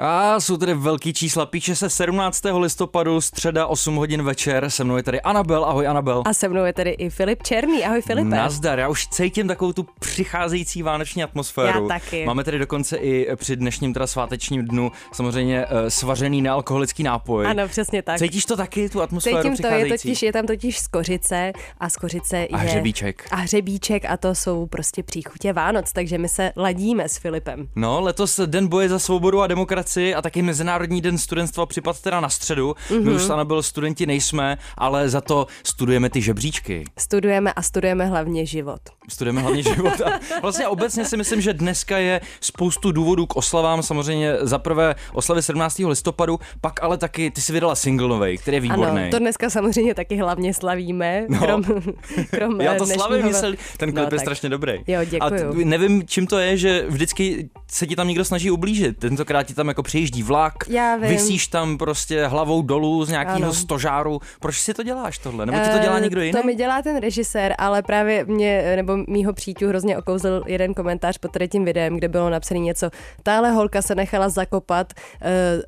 A jsou tady velký čísla. Píše se 17. listopadu, středa 8 hodin večer. Se mnou je tady Anabel. Ahoj Anabel. A se mnou je tady i Filip Černý. Ahoj Filipe. Nazdar. Já už cítím takovou tu přicházející vánoční atmosféru. Já taky. Máme tady dokonce i při dnešním teda svátečním dnu samozřejmě uh, svařený nealkoholický nápoj. Ano, přesně tak. Cítíš to taky, tu atmosféru Cítím to, je, totiž, je tam totiž skořice a skořice a je... hřebíček. A hřebíček a to jsou prostě příchutě Vánoc, takže my se ladíme s Filipem. No, letos Den boje za svobodu a demokracii a taky Mezinárodní den studentstva připad teda na středu. Mm-hmm. My Mhm. už sana byl studenti nejsme, ale za to studujeme ty žebříčky. Studujeme a studujeme hlavně život. Studujeme hlavně život. A vlastně obecně si myslím, že dneska je spoustu důvodů k oslavám. Samozřejmě za prvé oslavy 17. listopadu, pak ale taky ty si vydala single novej, který je výborný. Ano, to dneska samozřejmě taky hlavně slavíme. No. Krom, krom Já to dnešního- slavím, ten klip No, je tak. strašně dobrý. Jo, A děkuju. t- nevím, čím to je, že vždycky se ti tam někdo snaží ublížit. Tentokrát ti tam jako přijíždí vlak, Já vím. vysíš tam prostě hlavou dolů z nějakého Ano. stožáru. Proč si to děláš tohle? Nebo ti to dělá Eh, někdo jiný? To mi dělá ten režisér, ale právě mě, nebo mýho příťu hrozně okouzl jeden komentář pod tím videem, kde bylo napsané něco. Tahle holka se nechala zakopat,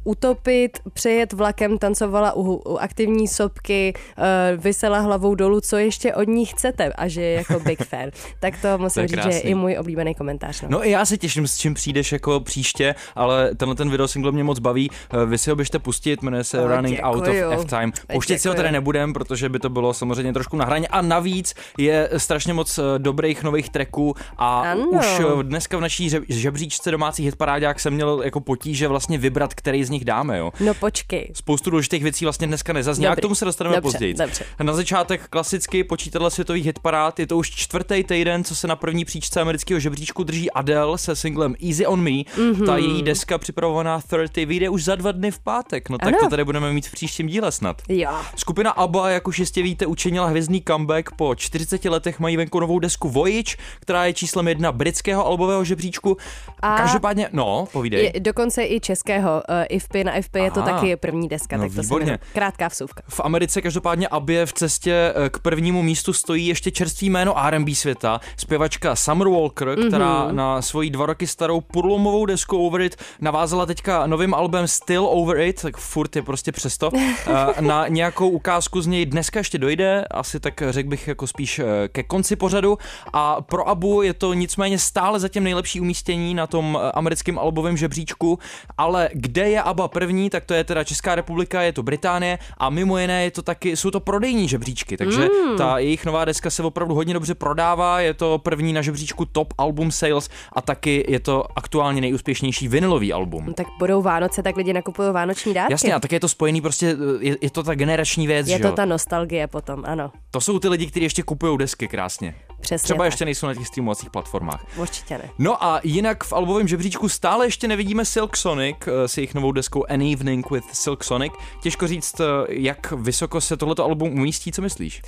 uh, utopit, přejet vlakem, tancovala u, u aktivní sopky, uh, vysela hlavou dolů, co ještě od ní chcete a že je jako big fan. tak to musím je říct, že je krásný. i můj oblíbený komentář. No. No i já se těším, s čím přijdeš jako příště, ale tenhle ten video single mě moc baví. Eh, Vy si ho běžte pustit, jmenuje se O, Running Out of děkuju. F-Time. Pouštět si ho Děkuju. tady nebudem, protože by to bylo samozřejmě trošku na hraně. A navíc je strašně moc eh, dobrých nových tracků a Ano. už eh, dneska v naší žebříčce domácí hitparádák jsem měl jako potíže vlastně vybrat, který z nich dáme. Jo. no počkej. Spoustu důležitých věcí vlastně dneska nezazní, a k tomu se dostaneme Dobře, později. dobře. Na začátek klasicky počítadla světových hitparád, je to už čtvrtý týden, co se na první příčce amerického žebříčku drží Adele se singlem Easy on Me. Mm-hmm. Ta její deska připravovaná 30 vyjde už za dva dny v pátek, no tak Ano. to tady budeme mít v příštím díle snad. Jo. Skupina ABBA, jak už jistě víte, učinila hvězdný comeback. Po 40 letech mají venku novou desku Voyage, která je číslem jedna britského albového žebříčku. A- Každopádně, no, povídej. Je, dokonce i českého uh, IFPy na FP je to taky první deska, No, tak to výborně. se. Krátká vsuvka. V Americe každopádně Abě v cestě eh, k prvnímu místu stojí ještě čerstvý jméno R&B světa, zpěvačka Summer Walker, mm-hmm. která na svoji dva roky starou purlomovou desku Over It navázala teďka novým albem Still Over It, tak furt je prostě přesto, eh, na nějakou ukázku z něj dneska ještě dojde, asi tak řekl bych jako spíš eh, ke konci pořadu a pro Abu je to nicméně stále zatím nejlepší umístění na tom eh, americkém albovém žebříčku, ale kde je ABBA první, tak to je teda Česká republika, je to Británie a mimo jiné je to taky, jsou to prodejní žebříčky, takže mm. ta jejich nová deska se opravdu hodně dobře prodává, je to první na žebříčku Top Album Sales a taky je to aktuálně nejúspěšnější vinilový album. No, tak budou Vánoce, tak lidi nakupují vánoční dárky. Jasně, a tak je to spojený prostě, je, je to ta generační věc, Je že to ta nostalgie potom, ano. To jsou ty lidi, kteří ještě kupují desky krásně. Přesně Třeba tak. ještě nejsou na těch streamovacích platformách. Určitě ne. No a jinak v albovém žebříčku stále ještě nevidíme Silk Sonic eh, s jejich novou deskou An Evening with Silk Sonic. Těžko říct, eh, jak vysoko se tohleto album umístí, co myslíš?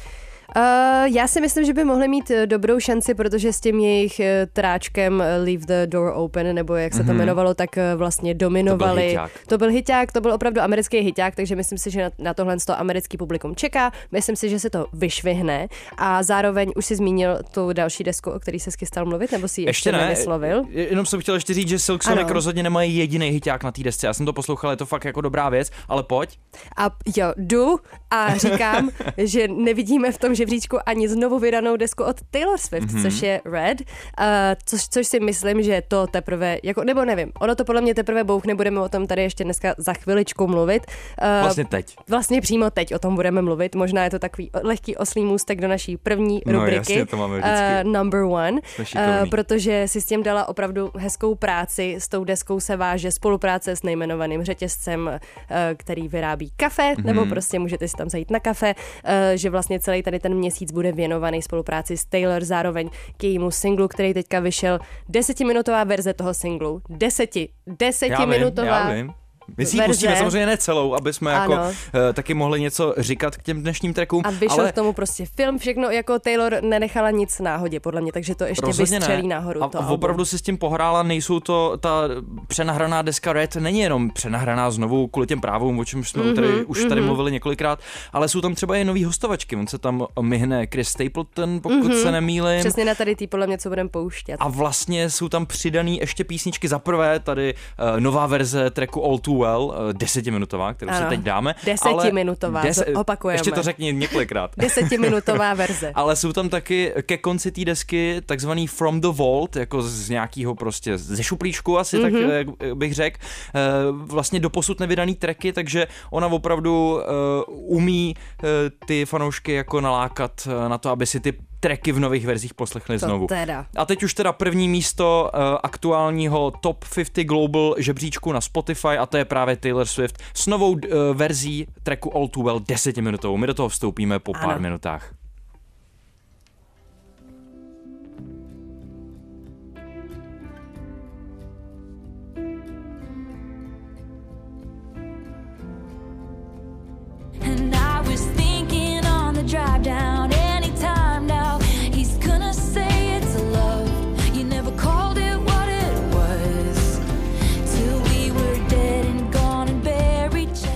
Uh, já si myslím, že by mohli mít eh, dobrou šanci, protože s tím jejich eh, tráčkem Leave the Door Open, nebo jak se to jmenovalo, tak vlastně dominovali. hyťák. to byl hiťák, to byl opravdu americký hiťák, takže myslím si, že na, na tohle to americký publikum čeká. Myslím si, že se to vyšvihne a zároveň už si zmínil tu další desku, o který se skystal mluvit, nebo si ji ještě, ne, nevyslovil. je- jenom jsem chtěl ještě říct, že Silk Sonic Ano. rozhodně nemají jediný hiťák na té desce. Já jsem to poslouchal, je to fakt jako dobrá věc, ale pojď. A jo, jdu a říkám, že nevidíme v tom žebříčku ani znovu vydanou desku od Taylor Swift, Mhm. mm-hmm. což je Red, uh, což, což si myslím, že to teprve, jako, nebo nevím, ono to podle mě teprve bouchne, budeme o tom tady ještě dneska za chviličku mluvit. Uh, Vlastně teď. Vlastně přímo teď o tom budeme mluvit, možná je to takový lehký oslý můstek do naší první No, rubriky. jasně, to máme vždycky. Uh, number one, šikovní. protože si s tím dala opravdu hezkou práci, s tou deskou se váže spolupráce s nejmenovaným řetězcem, eh, který vyrábí kafe, Mhm. mm-hmm. nebo prostě můžete si tam zajít na kafe, eh, že vlastně celý tady ten měsíc bude věnovaný spolupráci s Taylor, zároveň k jejímu singlu, který teďka vyšel, desetiminutová verze toho singlu, deseti, Já vím, desetiminutová. já vím. My si ji pustíme samozřejmě ne celou, aby jsme jako uh, taky mohli něco říkat k těm dnešním trackům. A vyšel ale... k tomu prostě film, všechno jako Taylor nenechala nic náhodě, podle mě, takže to ještě Rozhodně vystřelí ne. nahoru. A, to a opravdu si s tím pohrála, nejsou to, ta přenahraná deska Red není jenom přenahraná znovu kvůli těm právům, o čem jsme mm-hmm, tady, už mm-hmm. tady mhm. mluvili několikrát, ale jsou tam třeba i nový hostovačky. On se tam myhne Chris Stapleton, pokud mm-hmm. se nemýlím. Přesně na tady tý podle mě, co budeme pouštět. A vlastně jsou tam přidaný ještě písničky. Za prvé tady uh, nová verze tracku All Too Well, uh, desetiminutová, kterou ano, se teď dáme. Desetiminutová, des, opakujeme. Ještě to řekni několikrát. Desetiminutová verze. ale jsou tam taky ke konci té desky takzvaný From the Vault, jako z nějakého prostě ze šuplíčku asi, mm-hmm. tak mhm. jak bych řekl. Uh, vlastně doposud nevydaný tracky, takže ona opravdu umí ty fanoušky jako nalákat na to, aby si ty tracky v nových verzích poslechli to znovu. Teda. A teď už teda první místo uh, aktuálního Top 50 Global žebříčku na Spotify a to je právě Taylor Swift s novou uh, verzí tracku All Too Well 10 minutovou. My do toho vstoupíme po ano. pár minutách.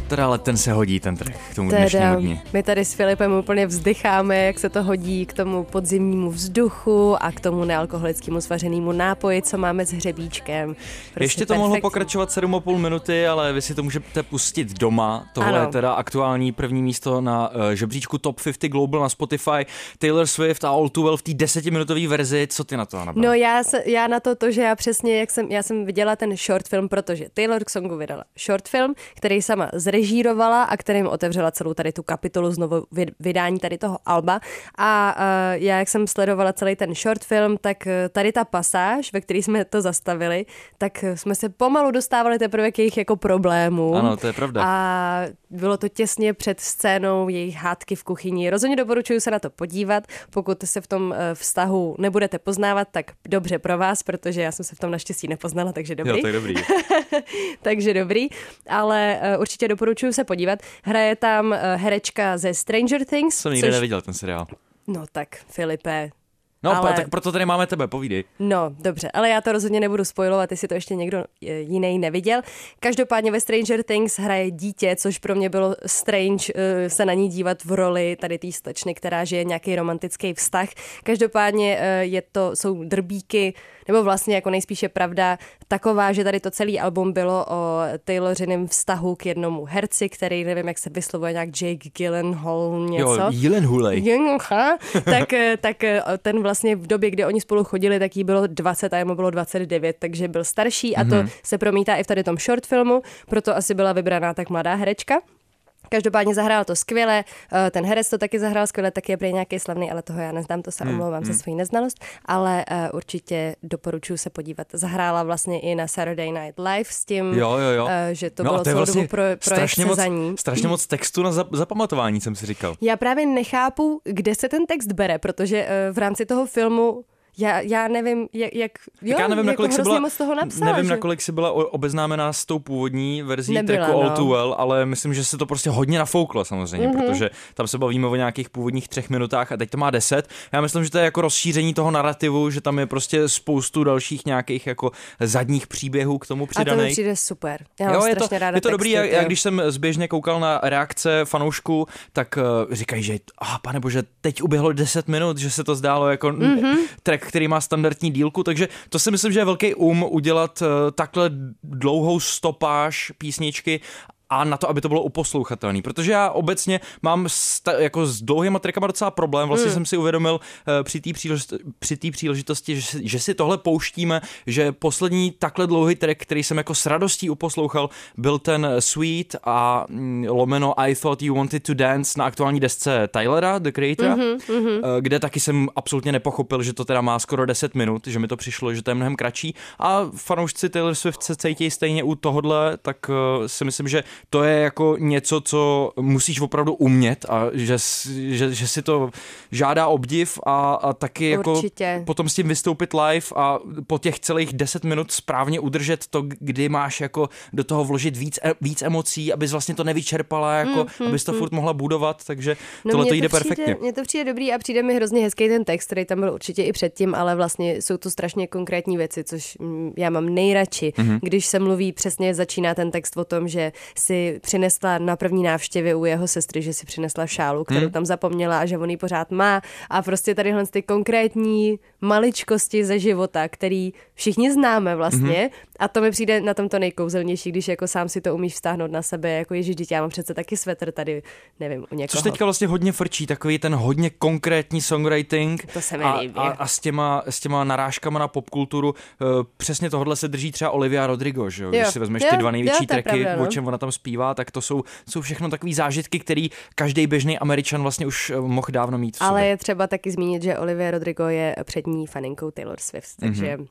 Teda ale ten se hodí, ten track, k tomu dnešnímu dní. My tady s Filipem úplně vzdycháme, jak se to hodí k tomu podzimnímu vzduchu a k tomu nealkoholickému svařenému nápoji, co máme s hřebíčkem. Prostě Ještě to perfektní. mohlo pokračovat 7,5 minuty, ale vy si to můžete pustit doma. Tohle ano. je teda aktuální první místo na uh, žebříčku Top 50 Global na Spotify. Taylor Swift a All Too Well v té desetiminutové verzi. Co ty na to, Anabel? No já, se, já na to to, že já přesně, jak jsem, já jsem viděla ten short film, protože Taylor k songu vydala short film, který sama zre režírovala a kterým otevřela celou tady tu kapitolu znovu vydání tady toho Alba. A uh, já, jak jsem sledovala celý ten short film, tak e, tady ta pasáž, ve které jsme to zastavili, tak jsme se pomalu dostávali teprve k jejich jako problémů. Ano, to je pravda. A bylo to těsně před scénou jejich hádky v kuchyni. Rozhodně doporučuji se na to podívat. Pokud se v tom vztahu nebudete poznávat, tak dobře pro vás, protože já jsem se v tom naštěstí nepoznala, takže dobrý. Jo, tak dobrý. takže dobrý, ale určitě doporučuji doporučuji se podívat. Hraje tam uh, herečka ze Stranger Things. Jsem nikdy což... neviděl ten seriál. No tak, Filipe, No, ale... tak proto tady máme tebe, povídej. No, dobře, ale já to rozhodně nebudu spojovat, jestli to ještě někdo eh, jiný neviděl. Každopádně ve Stranger Things hraje dítě, což pro mě bylo strange uh, se na ní dívat v roli tady té slečny, která žije nějaký romantický vztah. Každopádně je to, jsou drbíky, nebo vlastně jako nejspíše pravda taková, že tady to celý album bylo o Tayloriném vztahu k jednomu herci, který nevím, jak se vyslovuje, nějak Jake Gyllenhaal něco. Jo, Gyllenhaal. tak, tak ten vlastně v době, kdy oni spolu chodili, tak jí bylo 20 a jemu bylo 29, takže byl starší a to mm-hmm. se promítá i v tady tom short filmu, proto asi byla vybraná tak mladá herečka. Každopádně zahrál to skvěle, eh, ten herec to taky zahrál skvěle, taky je prý nějaký slavný, ale toho já neznám, to se hmm, omlouvám hmm. za svoji neznalost, ale uh, určitě doporučuji se podívat. Zahrála vlastně i na Saturday Night Live s tím, jo, jo, jo. Uh, že to no, bylo to celou vlastně dobu pro, strašně moc, za ní. Strašně moc textu na zapamatování, jsem si říkal. Já právě nechápu, kde se ten text bere, protože v rámci toho filmu já, já nevím, jak, jak jo, já nevím, jako nakolik byla, moc toho napsal, nevím, že? nakolik jsi byla obeznámená s tou původní verzí Nebyla, tracku no. All Too Well, ale myslím, že se to prostě hodně nafouklo samozřejmě, mm-hmm. protože tam se bavíme o nějakých původních třech minutách a teď to má deset. Já myslím, že to je jako rozšíření toho narrativu, že tam je prostě spoustu dalších nějakých jako zadních příběhů k tomu přidaných. A to mi přijde super. Já jo, je to, ráda je to dobrý, já, když jsem zběžně koukal na reakce fanoušků, tak uh, říkají, že ah, pane bože, teď uběhlo 10 minut, že se to zdálo jako mm-hmm. track, který má standardní dílku, takže to si myslím, že je velký um udělat uh, takhle dlouhou stopáž písničky a na to, aby to bylo uposlouchatelné. Protože já obecně mám sta, jako s dlouhýma trackama docela problém. Vlastně hmm. jsem si uvědomil uh, při té příležitosti, při příležitosti že, že si tohle pouštíme, že poslední takhle dlouhý track, který jsem jako s radostí uposlouchal, byl ten Sweet a mm, lomeno I Thought You Wanted to Dance na aktuální desce Tylera, The Creatora, mm-hmm, mm-hmm. Uh, kde taky jsem absolutně nepochopil, že to teda má skoro 10 minut, že mi to přišlo, že to je mnohem kratší. A fanoušci Taylor Swift se cítí stejně u tohohle, tak uh, si myslím, že to je jako něco, co musíš opravdu umět a že, že, že si to žádá obdiv a, a taky jako Určitě. potom s tím vystoupit live a po těch celých 10 minut správně udržet to, kdy máš jako do toho vložit víc, e, víc emocí, abys vlastně to nevyčerpala, jako, mm, mm, abys to mm. furt mohla budovat, takže no tohle to jde přijde, perfektně. Mně to přijde dobrý a přijde mi hrozně hezký ten text, který tam byl určitě i předtím, ale vlastně jsou to strašně konkrétní věci, což mm, já mám nejradši, mm-hmm. když se mluví přesně, začíná ten text o tom, že si přinesla na první návštěvě u jeho sestry, že si přinesla šálu, kterou mm. tam zapomněla a že on ji pořád má a prostě tadyhle ty konkrétní maličkosti ze života, který všichni známe vlastně mm-hmm. a to mi přijde na tom to nejkouzelnější, když jako sám si to umíš vztáhnout na sebe, jako ježíš, dítě, já mám přece taky svetr tady, nevím, u někoho. Což teďka vlastně hodně frčí, takový ten hodně konkrétní songwriting. To se mi a, líbí. A, a s, těma, s těma narážkama na popkulturu, uh, přesně tohle se drží třeba Olivia Rodrigo, že jo? Když si vezmeš jo, ty dva největší jo, tracky, pravda, no. o čem ona tam zpívá, tak to jsou, jsou všechno takové zážitky, který každý běžný Američan vlastně už uh, mohl dávno mít. Ale je třeba taky zmínit, že Olivia Rodrigo je přední faninkou Taylor Swift, takže mm-hmm.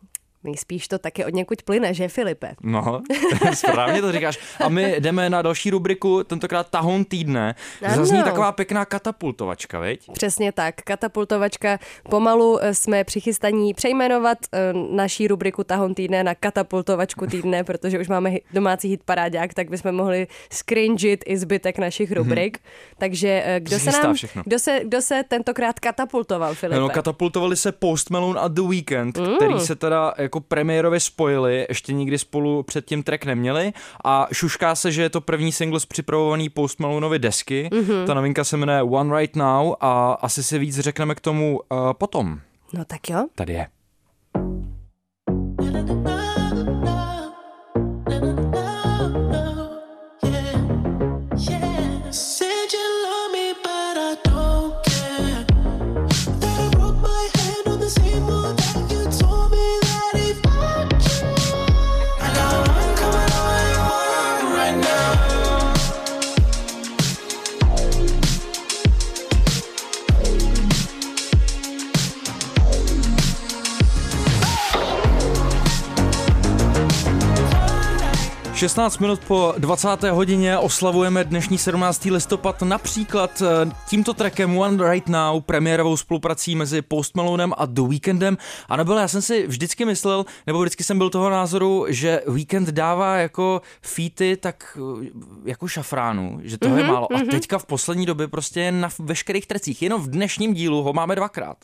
Nejspíš to taky od někud plyne, že Filipe? No, správně to říkáš. A my jdeme na další rubriku, tentokrát tahon týdne. Ano. Zazní taková pěkná katapultovačka, veď? Přesně tak, katapultovačka. Pomalu eh, jsme přichystaní přejmenovat eh, naší rubriku Tahon týdne na katapultovačku týdne, protože už máme domácí hit parádák, tak bychom mohli scringit i zbytek našich Mhm. rubrik. Mm-hmm. Takže eh, kdo se, nám, všechno. kdo, se, kdo se tentokrát katapultoval, Filipe? No, katapultovali se Post Malone a The Weeknd, mm. který se teda jako premiérově spojili, ještě nikdy spolu předtím track neměli a šušká se, že je to první single z připravovaný Post Maloneovy desky. Mm-hmm. Ta novinka se jmenuje One Right Now a asi si víc řekneme k tomu uh, potom. No tak jo. Tady je. 16 minut po 20. hodině oslavujeme dnešní 17. listopad například eh, tímto trackem One Right Now, premiérovou spoluprací mezi Post Malonem a The Weekendem. A nebyl, já jsem si vždycky myslel, nebo vždycky jsem byl toho názoru, že Weekend dává jako featy tak eh, jako šafránu, že toho mm-hmm, je málo. A teďka v poslední době prostě je na veškerých trecích. Jenom v dnešním dílu ho máme dvakrát.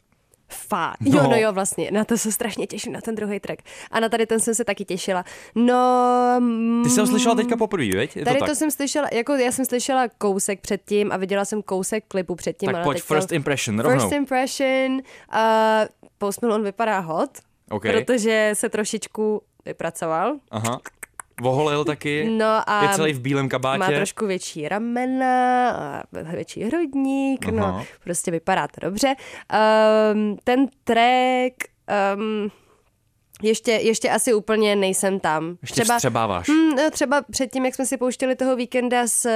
Fá. No. Jo, no jo, vlastně. Na to se strašně těším, na ten druhý track. A na tady ten jsem se taky těšila. No... Ty jsi ho mm, slyšela teďka poprvé, veď? Je Tady to to, tak? jsem slyšela, jako já jsem slyšela kousek předtím a viděla jsem kousek klipu předtím. Tak ale pojď, teďka- first impression, rovnou. First impression. Uh, Post Malone vypadá hot, OK. protože se trošičku vypracoval. Aha. Voholil taky. No a je celý v bílém kabátě. má trošku větší ramena, a větší hrudník, Aha. no, prostě vypadá to dobře. Um, ten track, um, ještě, ještě asi úplně nejsem tam. Ještě vstřebáváš. Hmm, no, třeba předtím, jak jsme si pouštěli toho víkenda s uh,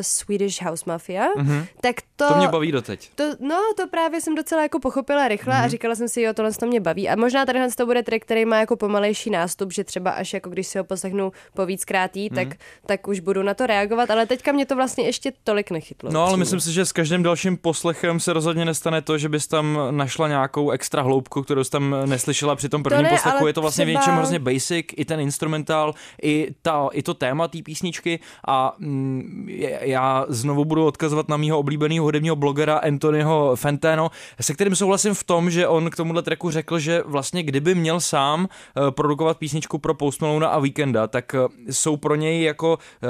Swedish House Mafia, mm-hmm. tak to... Mhm. To mě baví doteď. To, no, to právě jsem docela jako pochopila rychle Mhm. mm-hmm. a říkala jsem si, jo, tohle to mě baví. A možná tady to bude track, který má jako pomalejší nástup, že třeba až jako když si ho poslechnu po víckrátí, Mhm. mm-hmm. tak, tak už budu na to reagovat, ale teďka mě to vlastně ještě tolik nechytlo. No ale upřímně. myslím si, že s každým dalším poslechem se rozhodně nestane to, že bys tam našla nějakou extra hloubku, kterou jsi tam neslyšela při tom prvním ne, poslechu. Ale Je to vlastně třeba- v něčem hrozně basic, i ten instrumentál, i, ta, i to téma té písničky a mm, já znovu budu odkazovat na mýho oblíbeného hudebního blogera Anthonyho Fentano, se kterým souhlasím v tom, že on k tomuhle tracku řekl, že vlastně kdyby měl sám eh, produkovat písničku pro Post Malone a Weekenda, tak eh, jsou pro něj jako eh,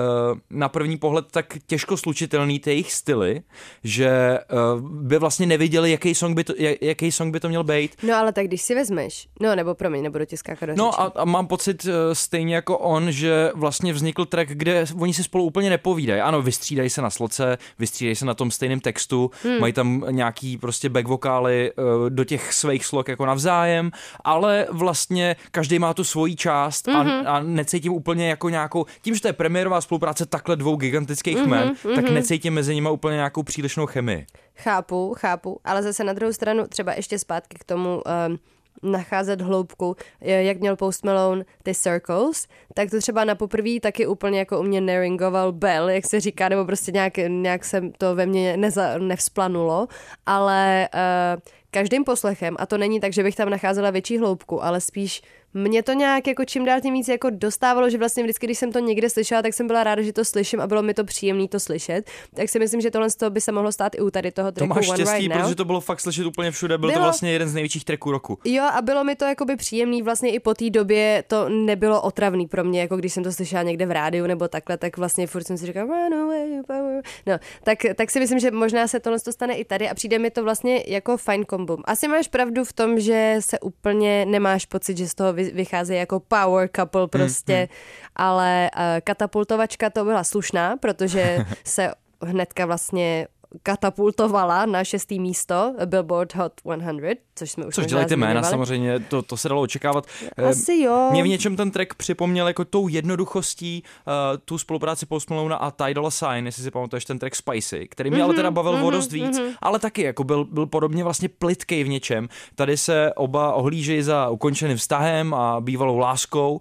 na první pohled tak těžko slučitelný ty jejich styly, že by vlastně nevěděli, jaký song by to, jak- jaký song by to měl být. No ale tak když si vezmeš, no nebo promiň, nebudu ti skákat do řeči. No a, a mám pocit eh, stejně jako on, že vlastně vznikl track, kde oni si spolu úplně nepovídají. Ano, vystřídají se na sloce, vystřídají se na tom stejném textu, hmm. mají tam nějaký prostě back vokály eh, do těch svých slok jako navzájem, ale vlastně každý má tu svoji část mm-hmm. a, a necítím úplně jako nějakou, tím, že to je premiérová spolupráce takhle dvou gigantických mm-hmm, men, tak necítím mezi nimi úplně nějakou přílišnou chemii. Chápu, chápu, ale zase na druhou stranu třeba ještě zpátky k tomu um, nacházet hloubku, jak měl Post Malone ty Circles, tak to třeba na poprví taky úplně jako u mě neringoval bell, jak se říká, nebo prostě nějak, nějak jsem to ve mně neza, nevzplanulo, ale uh, každým poslechem, a to není tak, že bych tam nacházela větší hloubku, ale spíš mě to nějak jako čím dál tím víc jako dostávalo, že vlastně vždycky, když jsem to někde slyšela, tak jsem byla ráda, že to slyším a bylo mi to příjemné to slyšet. Tak si myslím, že tohle z toho by se mohlo stát i u tady toho To tracku máš One štěstí, Right protože to bylo fakt slyšet úplně všude. Byl to Bylo. vlastně jeden z největších tracků roku. Jo, a bylo mi to jakoby příjemný, vlastně i po té době to nebylo otravný pro mě, jako když jsem to slyšela někde v rádiu nebo takhle, tak vlastně furt jsem si říkala, away, power. No, tak, tak si myslím, že možná se tohle to stane i tady a přijde mi to vlastně jako fajn kombum. Asi máš pravdu v tom, že se úplně nemáš pocit, že z toho vy- vychází jako power couple prostě, ale uh, katapultovačka to byla slušná, protože se hnedka vlastně katapultovala na šestý místo Billboard Hot 100, což jsme už Což dělají ty jména samozřejmě, to, to se dalo očekávat. Eh, Asi jo. Mě v něčem ten track připomněl jako tou jednoduchostí uh, tu spolupráci Post Malone a Dolla Sign, jestli si pamatuješ ten track Spicy, který mě ale teda bavil o dost víc, ale taky jako byl, byl podobně vlastně plitkej v něčem. Tady se oba ohlížejí za ukončeným vztahem a bývalou láskou. Uh,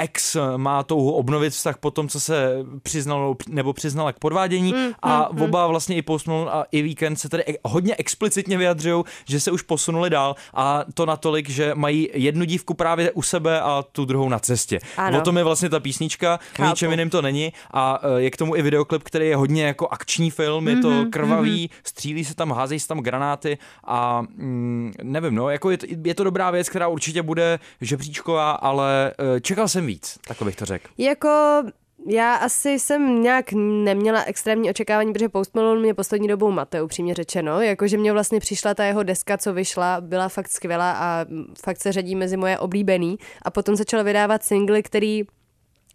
ex má touhu obnovit vztah po tom, co se přiznal nebo přiznala k podvádění Mm, a oba vlastně i Post Malone a i Weekend se tady e- hodně explicitně vyjadřují, že se už posunuli dál a to natolik, že mají jednu dívku právě u sebe a tu druhou na cestě. Ano. O tom je vlastně ta písnička, Chápu. ničem jiném to není a e, je k tomu i videoklip, který je hodně jako akční film, je Mhm, to krvavý, střílí se tam, házejí se tam granáty a mm, nevím, no, jako je, to- je to dobrá věc, která určitě bude žebříčková, ale e, čekal jsem víc, takhle bych to řekl. Jako já asi jsem nějak neměla extrémní očekávání, protože Post Malone mě poslední dobou mate, upřímně řečeno. Jakože mě vlastně přišla ta jeho deska, co vyšla, byla fakt skvělá a fakt se řadí mezi moje oblíbený. A potom začal vydávat singly, který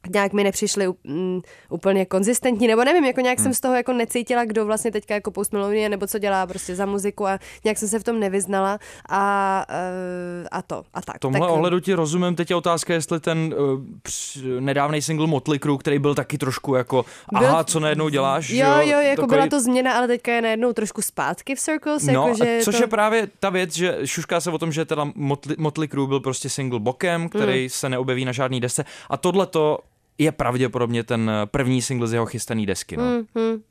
nějak mi nepřišly um, úplně konzistentní, nebo nevím, jako nějak hmm. jsem z toho jako necítila, kdo vlastně teďka jako Post Malone je, nebo co dělá prostě za muziku a nějak jsem se v tom nevyznala a, uh, a to, a tak. V tomhle tak, ohledu ti rozumím, teď je otázka, jestli ten uh, nedávný single Motley Crue, který byl taky trošku jako, Byl- aha, co najednou děláš, že Jo, jo, jako Takový- byla to změna, ale teďka je najednou trošku zpátky v Circles, No, jako, že což to... je právě ta věc, že šušká se o tom, že teda Motley, Motley Crue byl prostě single bokem, který Hmm. se neobjeví na žádný desce a tohle to je pravděpodobně ten první single z jeho chystaný desky, no. Hmm, hmm.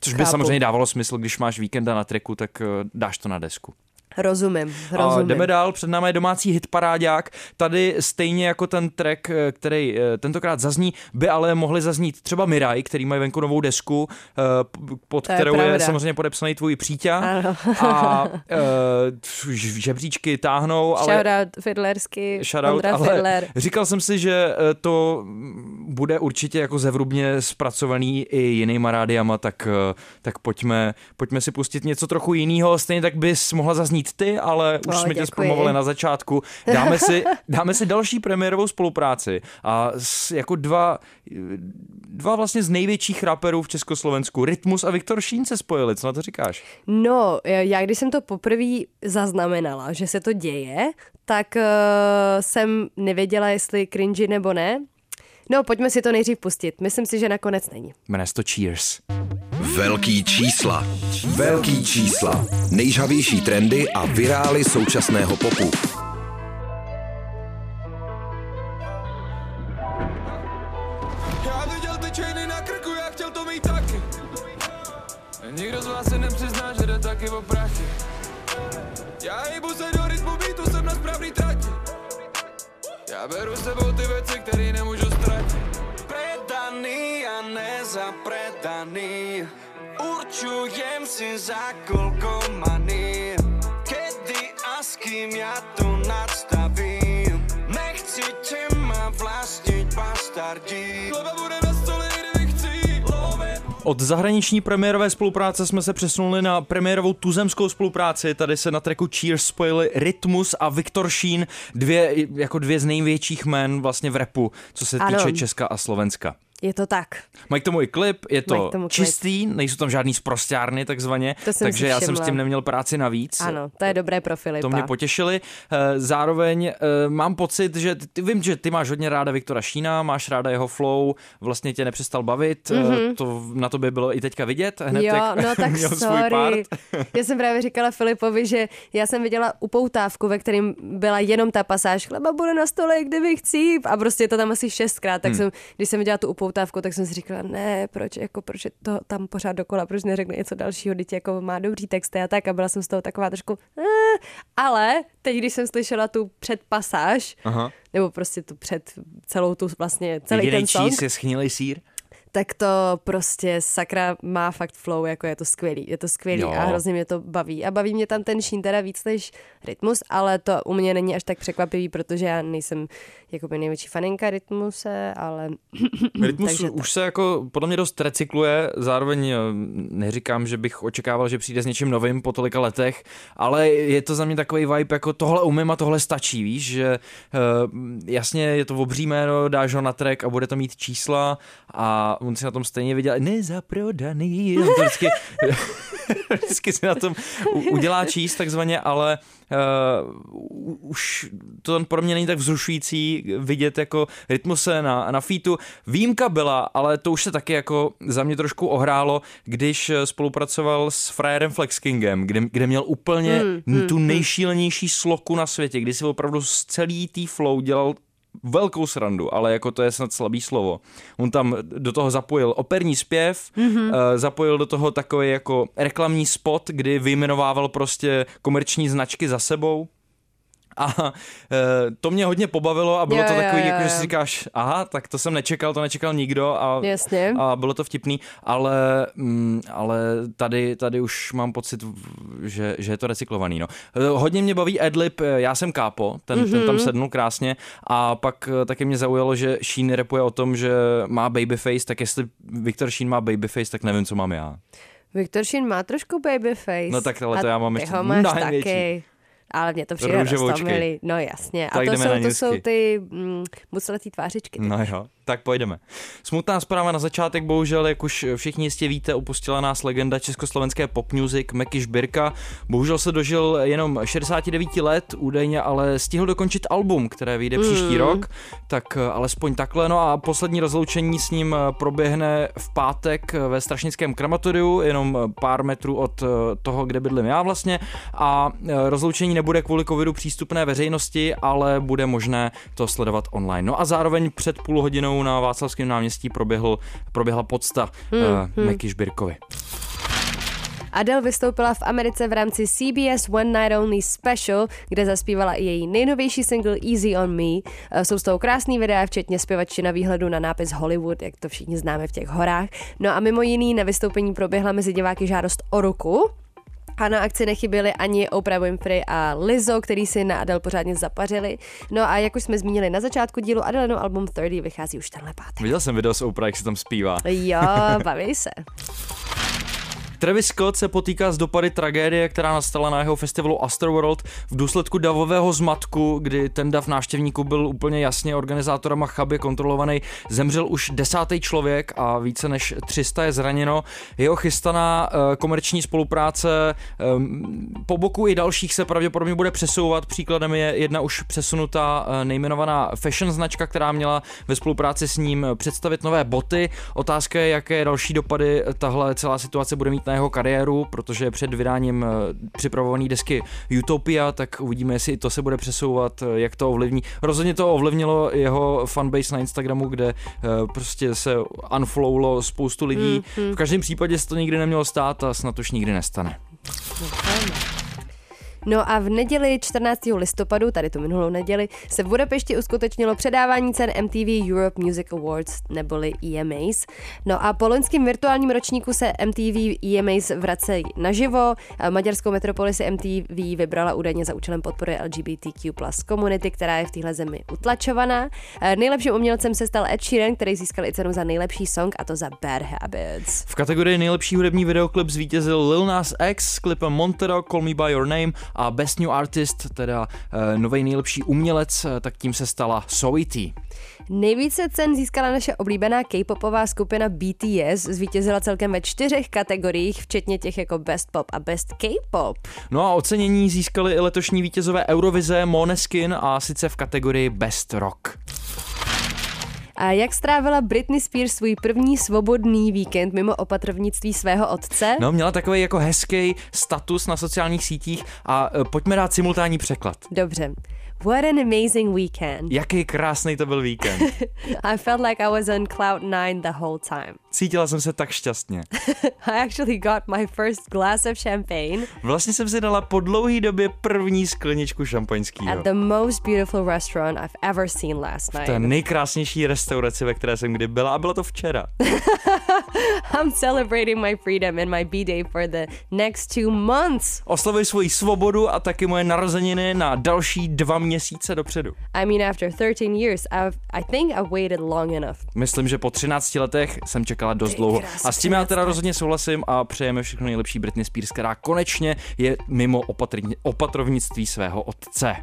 Což by chápu. samozřejmě dávalo smysl, když máš víkenda na treku, tak eh, dáš to na desku. Rozumím, A rozumím. jdeme dál, před námi je domácí hitparáďák. Tady stejně jako ten track, eh, který eh, tentokrát zazní, by ale mohli zaznít třeba Miraj, který mají venku novou desku, eh, pod To je kterou je, pravda. samozřejmě podepsaný tvůj příťa. A žebříčky táhnou, ale... Shoutout Fiddlersky, Shoutout, Ondra ale Fiddler. říkal jsem si, že to bude určitě jako zevrubně zpracovaný i jinýma rádiama, tak, tak pojďme, pojďme si pustit něco trochu jiného. Stejně tak bys mohla zaznít ty, ale už O, jsme tě děkuji. zpromovali na začátku. Dáme si, dáme si další premiérovou spolupráci a s, jako dva, dva vlastně z největších raperů v Československu, Rytmus a Viktor Šín se spojili. Co na to říkáš? No, já když jsem to poprvé zaznamenala, že se to děje, tak uh, jsem nevěděla, jestli cringy nebo ne. No, pojďme si to nejdřív pustit. Myslím si, že nakonec není. Jmenuje to Cheers. Velký čísla. Velký čísla. Nejžavější trendy a virály současného popu. Já viděl ty chainy na krku, já chtěl to mít taky Nikdo z vás se nepřizná, že jde taky o prachy Já se do rytmu jsem na správný trati Já beru s sebou ty věci, které nemůžu Predaný a nezapredaný Určujem si za koľko maní Kedy a s kým ja to nadstavím Nechcete ma vlastniť bastardí Chleba bude na stole, chci Od zahraniční premiérové spolupráce jsme se přesunuli na premiérovou tuzemskou spolupráci. Tady se na tracku Cheers spojili Rytmus a Viktor Šín, dvě, jako dvě z největších jmén vlastně v repu, co se Ano. týče Česka a Slovenska. Je to tak. Mají k tomu i klip, je to tomu klip. čistý, nejsou tam žádný sprosťárny takzvaně, To jsem takže já jsem s tím neměl práci navíc. Ano, to je dobré pro Filipa. To mě potěšili. Eh, Zároveň eh, mám pocit, že ty, vím, že ty máš hodně ráda Viktora Šína, máš ráda jeho flow, vlastně tě nepřestal bavit, mm-hmm. to na to by bylo i teďka vidět. Hned. Jo, jak no tak měl svůj part. sorry. Já jsem právě říkala Filipovi, že já jsem viděla upoutávku, ve kterém byla jenom ta pasáž chleba bude na stole, kdyby chci. A prostě je to tam asi šestkrát. Tak Hmm. jsem, když jsem viděla tu upoutávku, tak jsem si říkala, ne, proč, jako, proč je to tam pořád dokola, proč neřekne něco dalšího, teď jako má dobrý texty a tak. A byla jsem z toho taková trošku, eh. ale teď, když jsem slyšela tu předpasáž, Aha. nebo prostě tu před celou tu vlastně, celý Jediný ten song, je schnilý sír. Tak to prostě sakra má fakt flow, jako je to skvělý. Je to skvělý Jo. a hrozně mě to baví. A baví mě tam ten šín teda víc než rytmus, ale to u mě není až tak překvapivý, protože já nejsem jakoby největší faninka rytmuse, ale Rytmus Takže tak. už se jako podle mě dost recykluje, zároveň eh, neříkám, že bych očekával, že přijde s něčím novým po tolika letech, ale je to za mě takový vibe jako tohle umím a tohle stačí, víš, že uh, jasně je to obří jméno, dáš ho na track a bude to mít čísla a on si na tom stejně viděl, nezaprodaný, on to vždycky, vždycky si na tom udělá číst takzvaně, ale uh, už to pro mě není tak vzrušující vidět jako rytmuse na, na featu. Výjimka byla, ale to už se taky jako za mě trošku ohrálo, když eh, spolupracoval s frajerem Flex Kingem, kde, kde měl úplně mm, tu nejšílenější sloku na světě, kdy si opravdu z celý tý flow dělal velkou srandu, ale jako to je snad slabý slovo. On tam do toho zapojil operní zpěv, mm-hmm. zapojil do toho takový jako reklamní spot, kdy vyjmenovával prostě komerční značky za sebou. A e, to mě hodně pobavilo a bylo Jo, to jo, takový, jo, jako, že jo. si říkáš, aha, tak to jsem nečekal, to nečekal nikdo a, Jasně. a bylo to vtipný, ale, mm, ale tady, tady už mám pocit, že, že je to recyklovaný. No. E, Hodně mě baví Adlib, e, já jsem Kápo, ten, mm-hmm. ten Mhm. tam sednul krásně a pak taky mě zaujalo, že Sheen repuje o tom, že má babyface, tak jestli Viktor Sheen má babyface, tak nevím, co mám já. Viktor Šin má trošku babyface. No tak ale to já mám ještě ho máš mnohem taky. větší. Ale mě to přijde Růžovoučky. No jasně. Tak a to jsou, to jsou ty mm, musletý tvářičky. No jo, tak pojdeme. Smutná zpráva na začátek, bohužel, jak už všichni jistě víte, opustila nás legenda československé pop music Meky Žbirka. Bohužel se dožil jenom 69 let, údajně ale stihl dokončit album, které vyjde příští rok, tak eh, alespoň takhle. No a poslední rozloučení s ním eh, proběhne v pátek ve Strašnickém krematoriu, jenom eh, pár metrů od eh, toho, kde bydlím já vlastně. A eh, rozloučení nebude kvůli covidu přístupné veřejnosti, ale bude možné to sledovat online. No a zároveň před půl hodinou na Václavském náměstí proběhl, proběhla podsta hmm, uh, Meky Žbirkovi. Adele vystoupila v Americe v rámci CBS One Night Only Special, kde zaspívala i její nejnovější single Easy on Me. Eh, Jsou z toho krásný videa, včetně zpěvačky na výhledu na nápis Hollywood, jak to všichni známe v těch horách. No a mimo jiný na vystoupení proběhla mezi diváky žádost o ruku, a na akci nechyběly ani Oprah Winfrey a Lizzo, který si na Adele pořádně zapařili. No a jak už jsme zmínili na začátku dílu, Adelino album 30 vychází už tenhle pátek. Viděl jsem video s Oprah, jak se tam zpívá. Jo, baví se. Travis Scott se potýká s dopady tragédie, která nastala na jeho festivalu Astroworld v důsledku davového zmatku, kdy ten dav návštěvníků byl úplně jasně organizátorama chabě kontrolovaný. Zemřel už desátý člověk a více než 300 je zraněno. Jeho chystaná eh, komerční spolupráce ehm, po boku i dalších se pravděpodobně bude přesouvat. Příkladem je jedna už přesunutá eh, nejmenovaná fashion značka, která měla ve spolupráci s ním představit nové boty. Otázka je, jaké další dopady tahle celá situace bude mít na jeho kariéru, protože před vydáním eh, připravované desky Utopia, tak uvidíme, jestli to se bude přesouvat, eh, jak to ovlivní. Rozhodně to ovlivnilo jeho fanbase na Instagramu, kde eh, prostě se unfollowlo spoustu lidí. V každém případě se to nikdy nemělo stát a snad už nikdy nestane. No a v neděli 14. listopadu, tady tu minulou neděli, se v Budapešti uskutečnilo předávání cen MTV Europe Music Awards neboli EMAs. No a po loňském virtuálním ročníku se MTV EMAs vracejí naživo. Maďarskou metropoli si MTV vybrala údajně za účelem podpory LGBTQ plus komunity, která je v téhle zemi utlačovaná. Nejlepším umělcem se stal Ed Sheeran, který získal i cenu za nejlepší song a to za Bad Habits. V kategorii nejlepší hudební videoklip zvítězil Lil Nas X s klipem Montero Call Me By Your Name a Best New Artist, teda uh, nový nejlepší umělec, eh, tak tím se stala Soity. Nejvíce cen získala naše oblíbená K-popová skupina BTS, zvítězila celkem ve čtyřech kategoriích, včetně těch jako Best Pop a Best K-pop. No a ocenění získali i letošní vítězové Eurovize Måneskin a sice v kategorii Best Rock. A jak strávila Britney Spears svůj první svobodný víkend mimo opatrovnictví svého otce? No, měla takový jako hezký status na sociálních sítích a e, pojďme dát simultánní překlad. Dobře. What an amazing weekend. Jaký krásný to byl víkend. I felt like I was on cloud nine the whole time. Cítila jsem se tak šťastně. I actually got my first glass of champagne Vlastně jsem si dala po dlouhé době první skleničku šampaňského. at the most beautiful restaurant I've ever seen last To je night. nejkrásnější restauraci, ve které jsem kdy byla a bylo to včera. I'm celebrating my freedom and my B-day for the next two months. Oslavuji svoji svobodu a taky moje narozeniny na další dva měsíce dopředu. I mean, after 13 years, I've, I think I've waited long enough. Myslím, že po 13 letech jsem čekala dost dlouho. A s tím já teda 13 let. rozhodně souhlasím a přejeme všechno nejlepší Britney Spears, která konečně je mimo opatrovnictví svého otce.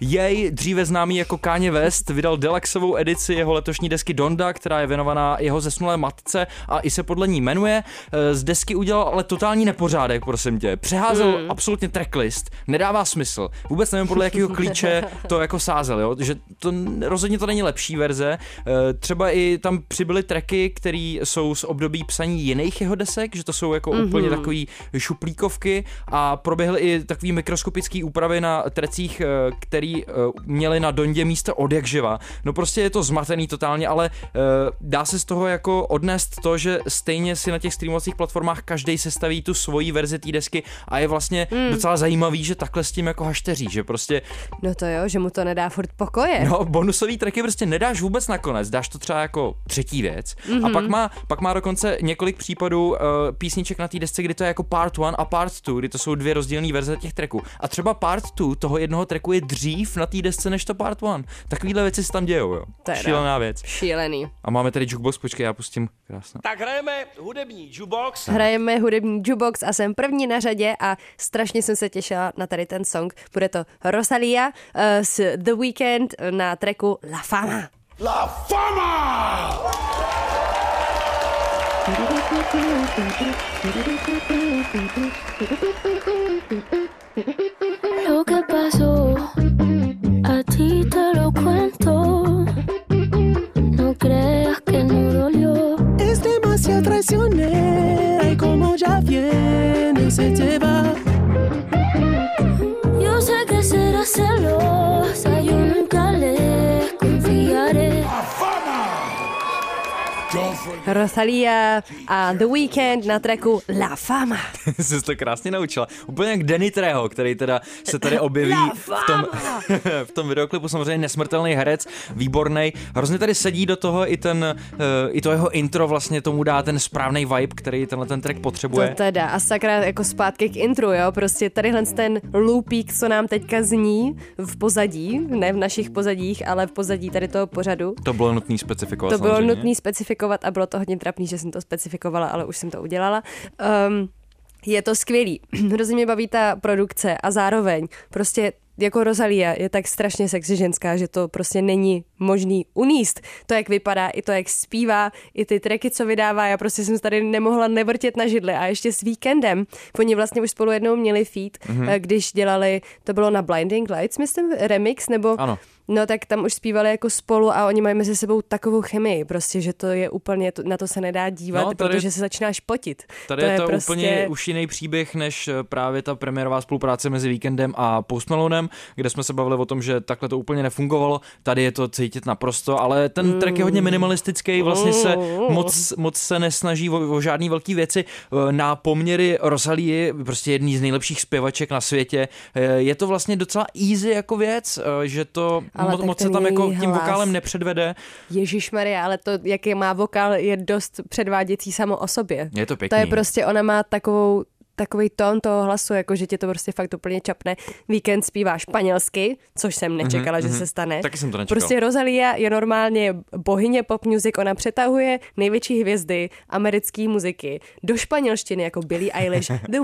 Jej, dříve známý jako Kanye West, vydal deluxovou edici jeho letošní desky Donda, která je věnovaná jeho zesnulé matce a i se podle ní jmenuje. E, Z desky udělal ale totální nepořádek, prosím tě. Přeházel Hmm. absolutně tracklist, nedává smysl. Vůbec nevím, podle jakého klíče to jako sázel, jo? že to rozhodně to není lepší verze. E, Třeba i tam přibyly tracky, které jsou z období psaní jiných jeho desek, že to jsou jako mm-hmm. úplně takový šuplíkovky a proběhly i takový mikroskopický úpravy na trecích, e, který e, měli na Dondě místo od jak živa. No prostě je to zmatený totálně, ale e, dá se z toho jako odnést to, že stejně si na těch streamovacích platformách každý sestaví tu svoji verzi té desky a je vlastně mm. docela zajímavý, že takhle s tím jako hašteří, že prostě No to jo, že mu to nedá furt pokoje. No, bonusový tracky prostě nedáš vůbec nakonec, dáš to třeba jako třetí věc. Mm-hmm. Mhm. A pak má, pak má dokonce několik případů uh, písniček na té desce, kdy to je jako part one a part two, kdy to jsou dvě rozdílné verze těch tracků. A třeba part two toho jednoho tracku je dřív na té desce než to part one. Takovýhle věci se tam dějou, jo. Teda. Šílená věc. Šílený. A máme tady jukebox, počkej, já pustím krásně. Tak hrajeme hudební jukebox. Hrajeme hudební jukebox a jsem první na řadě a strašně jsem se těšila na tady ten song. Bude to Rosalia uh, s The Weeknd na tracku La Fama. La Fama! Lo que Rosalia a The Weeknd na tracku La Fama. Jsi to krásně naučila. Úplně jak Danny Treho, který teda se tady objeví v tom, v tom videoklipu, samozřejmě nesmrtelný herec, výborný. Hrozně tady sedí do toho i ten, eh, i to jeho intro vlastně tomu dá ten správný vibe, který tenhle ten track potřebuje. To teda a sakra jako zpátky k intru, jo, prostě tadyhle ten loopík, co nám teďka zní v pozadí, ne v našich pozadích, ale v pozadí tady toho pořadu. To bylo nutné specifikovat To bylo nutné specifikovat a bylo to hodně trapný, že jsem to specifikovala, ale už jsem to udělala. Um, je to skvělý. Hrozně mě baví ta produkce a zároveň prostě jako Rosalia je tak strašně sexy ženská, že to prostě není možný uníst. To, jak vypadá, i to, jak zpívá, i ty tracky, co vydává, já prostě jsem se tady nemohla nevrtět na židli a ještě s víkendem. Oni vlastně už spolu jednou měli feat, mm-hmm. když dělali, to bylo na Blinding Lights, myslím, remix, nebo Ano. No tak tam už zpívali jako spolu a oni mají mezi sebou takovou chemii, prostě, že to je úplně, to, na to se nedá dívat, No, tady- protože se začínáš potit. Tady to je to prostě... úplně už jiný příběh, než eh, právě ta premiérová spolupráce mezi Víkendem a Post Malonem, kde jsme se bavili o tom, že takhle to úplně nefungovalo. Tady je to cítit naprosto, ale ten track je hodně minimalistický, vlastně se moc, moc se nesnaží o, o žádný velký věci. Eh, Na poměry Rosalie, prostě jedný z nejlepších zpěvaček na světě, eh, je to vlastně docela easy jako věc, že to Ale moc, tak moc se tam jako její tím hlas. vokálem nepředvede. Ježíš Maria, ale to, jaký má vokál, je dost předváděcí samo o sobě. Je to To pěkný. je prostě, ona má takovou takový tón toho hlasu, jako že tě to prostě fakt úplně čapne. Víkend zpívá španělsky, což jsem nečekala, že se stane. Taky jsem to nečekal. Prostě Rosalia je normálně bohyně pop music, ona přetahuje největší hvězdy americké muziky do španělštiny, jako Billie Eilish, The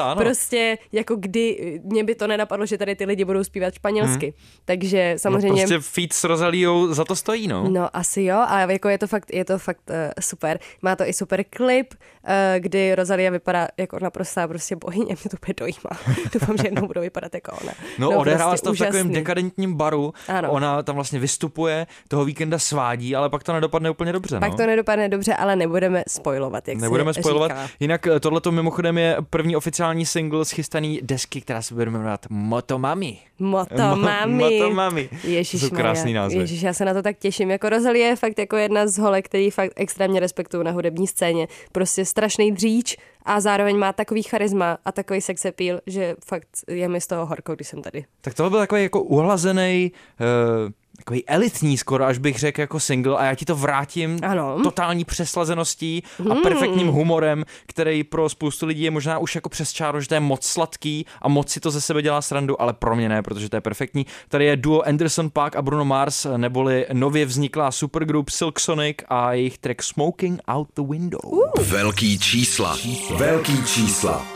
ano. prostě jako kdy, mě by to nenapadlo, že tady ty lidi budou zpívat španělsky. Takže No, samozřejmě... prostě feat s Rozaliou za to stojí, no. No asi jo, a jako je to fakt, je to fakt uh, super. Má to i super klip, uh, kdy Rosalia vypadá jako naprostá prostě bohyně, mě to úplně dojímá. Doufám, že jednou budou vypadat jako ona. No, odehrává prostě se to v takovém úžasný. dekadentním baru. Ano. Ona tam vlastně vystupuje, toho víkenda svádí, ale pak to nedopadne úplně dobře. Pak no. to nedopadne dobře, ale nebudeme spoilovat, jak Nebudeme spojovat. říká. Jinak tohle mimochodem je první oficiální single z chystaný desky, která se bude jmenovat Motomami. Motomami. Motomami. Ježíš To jsou krásný názvy. Ježíš, já se na to tak těším. Jako Rosalie je fakt jako jedna z holek, který fakt extrémně respektuju na hudební scéně. Prostě strašný dříč a zároveň má takový charisma a takový sex appeal, že fakt je mi z toho horko, když jsem tady. Tak tohle byl takový jako uhlazený, uh, takový elitní skoro, až bych řekl jako single a já ti to vrátím Ano. Hmm. totální přeslazeností a perfektním humorem, který pro spoustu lidí je možná už jako přes čáru, že to je moc sladký a moc si to ze sebe dělá srandu, ale pro mě ne, protože to je perfektní. Tady je duo Anderson Paak a Bruno Mars, neboli nově vzniklá supergroup Silk Sonic a jejich track Smoking Out the Window. Velký čísla. Velký čísla.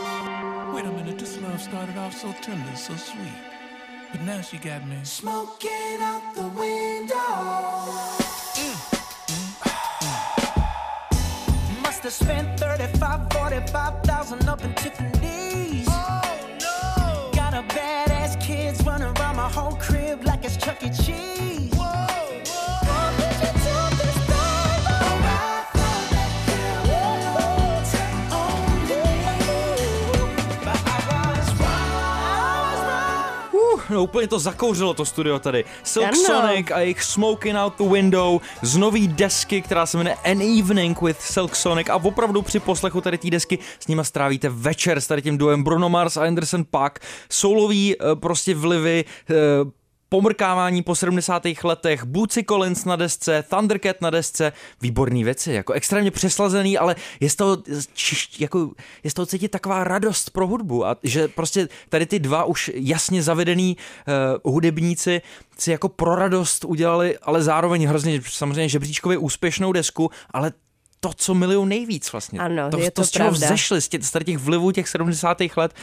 Wait a minute, this love started off so tender, so sweet. But now she got me. Smoking out the window. Mm, mm, mm. Must have spent 35, 45,000 up in Tiffany's. Oh no! Got a badass kids running around my whole crib like it's Chuck E. Cheese. No úplně to zakouřilo to studio tady. Silk Ano. Sonic a jejich Smoking Out the Window z nový desky, která se jmenuje An Evening with Silk Sonic a opravdu při poslechu tady té desky s nima strávíte večer s tady tím duem Bruno Mars a Anderson Paak. Soulový eh, prostě vlivy, eh, pomrkávání po 70. letech, Bootsy Collins na desce, Thundercat na desce, výborný věci, jako extrémně přeslazený, ale je z toho, čiš- jako, je z toho cítit taková radost pro hudbu a že prostě tady ty dva už jasně zavedený uh, hudebníci si jako pro radost udělali, ale zároveň hrozně samozřejmě žebříčkově úspěšnou desku, ale to, co milují nejvíc vlastně. Ano, to, je to, to z čeho pravda. vzešli, z, tě, z těch vlivů těch 70. let,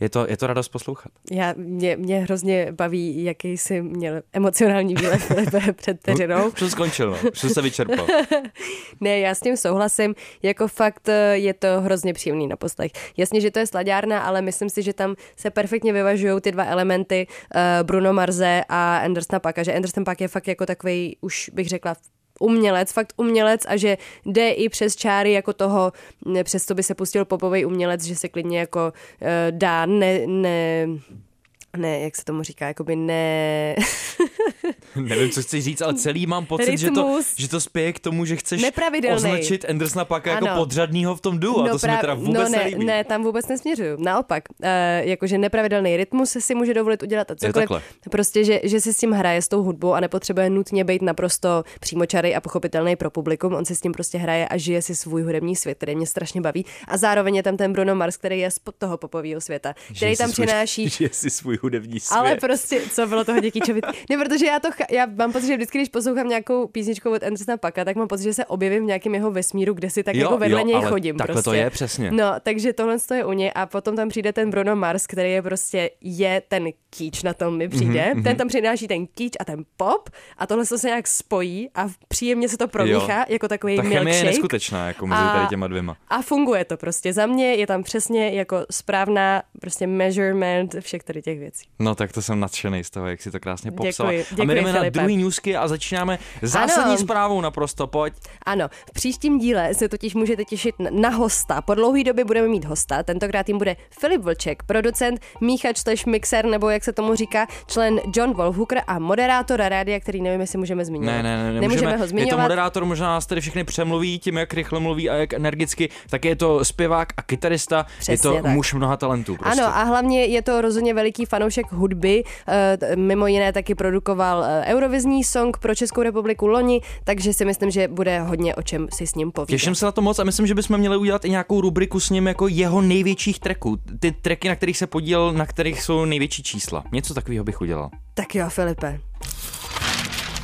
je to, je to radost poslouchat. Já, mě, mě hrozně baví, jaký jsi měl emocionální výlet Filipe, před vteřinou. Už jsem skončil, no. už se vyčerpal. Ne, já s tím souhlasím, jako fakt eh, je to hrozně příjemný na poslech. Jasně, že to je sladárna, ale myslím si, že tam se perfektně vyvažují ty dva elementy uh, Bruno Marze a Andersona Paka, že Anderson Pak je fakt jako takový, už bych řekla, umělec, fakt umělec a že jde i přes čáry jako toho, přes to by se pustil popový umělec, že se klidně jako uh, dá ne, ne, ne, jak se tomu říká, jakoby ne... Nevím, co chci říct, ale celý mám pocit, že to, že to spěje k tomu, že chceš označit Andersona Paka jako podřadního v tom duo a to se mi teda vůbec no ne, nelíbí. ne, tam vůbec nesměřuju. Naopak, uh, jakože nepravidelný rytmus si může dovolit udělat a cokoliv. Prostě, že, že si s tím hraje s tou hudbou a nepotřebuje nutně být naprosto přímočarý a pochopitelný pro publikum. On si s tím prostě hraje a žije si svůj hudební svět, který mě strašně baví. A zároveň je tam ten Bruno Mars, který je spod toho popového světa, který tam přináší Že si svůj hudební svět. ale prostě, co bylo toho děkýčovit? Ne, protože já to, cha- já mám pocit, že vždycky, když poslouchám nějakou písničku od Andersona Paka, tak mám pocit, že se objevím v nějakém jeho vesmíru, kde si tak Jo, jako vedle jo, něj ale chodím. takhle prostě. to je, přesně. No, takže tohle to je u něj a potom tam přijde ten Bruno Mars, který je prostě, je ten kýč na tom mi přijde. Mhm, Mm-hmm. Ten tam přináší ten kýč a ten pop a tohle se nějak spojí a příjemně se to promíchá jako takový Ta chemie je milkshake. neskutečná, jako mezi A- tady těma dvěma. A funguje to prostě. Za mě je tam přesně jako správná prostě measurement všech tady těch věcí. No tak to jsem nadšený z toho, jak si to krásně popsala. Děkuji, a my jdeme na Filipe. druhý newsky a začínáme zásadní Ano. zprávou naprosto, pojď. Ano, v příštím díle se totiž můžete těšit na- hosta. Po dlouhé době budeme mít hosta, tentokrát jim bude Filip Vlček, producent, míchač slash mixer, nebo jak se tomu říká, člen John Wolfhooker a moderátor rádia, který nevím, jestli můžeme zmiňovat. Ne, ne, ne, nemůžeme nemůžeme. ho Je to moderátor, možná nás tady všechny přemluví tím, jak rychle mluví a jak energicky, tak je to zpěvák a kytarista, je Přesně to tak. muž mnoha talentů. Prostě. Ano, a hlavně je to rozhodně veliký fanoušek hudby. eh, Mimo jiné taky produkoval vyhrál eh, Eurovizní song pro Českou republiku loni, takže si myslím, že bude hodně o čem si s ním povídat. Těším se na to moc a myslím, že bychom měli udělat i nějakou rubriku s ním jako jeho největších tracků. Ty tracky, na kterých se podílel, na kterých jsou největší čísla. Něco takového bych udělal. Tak jo, Filipe.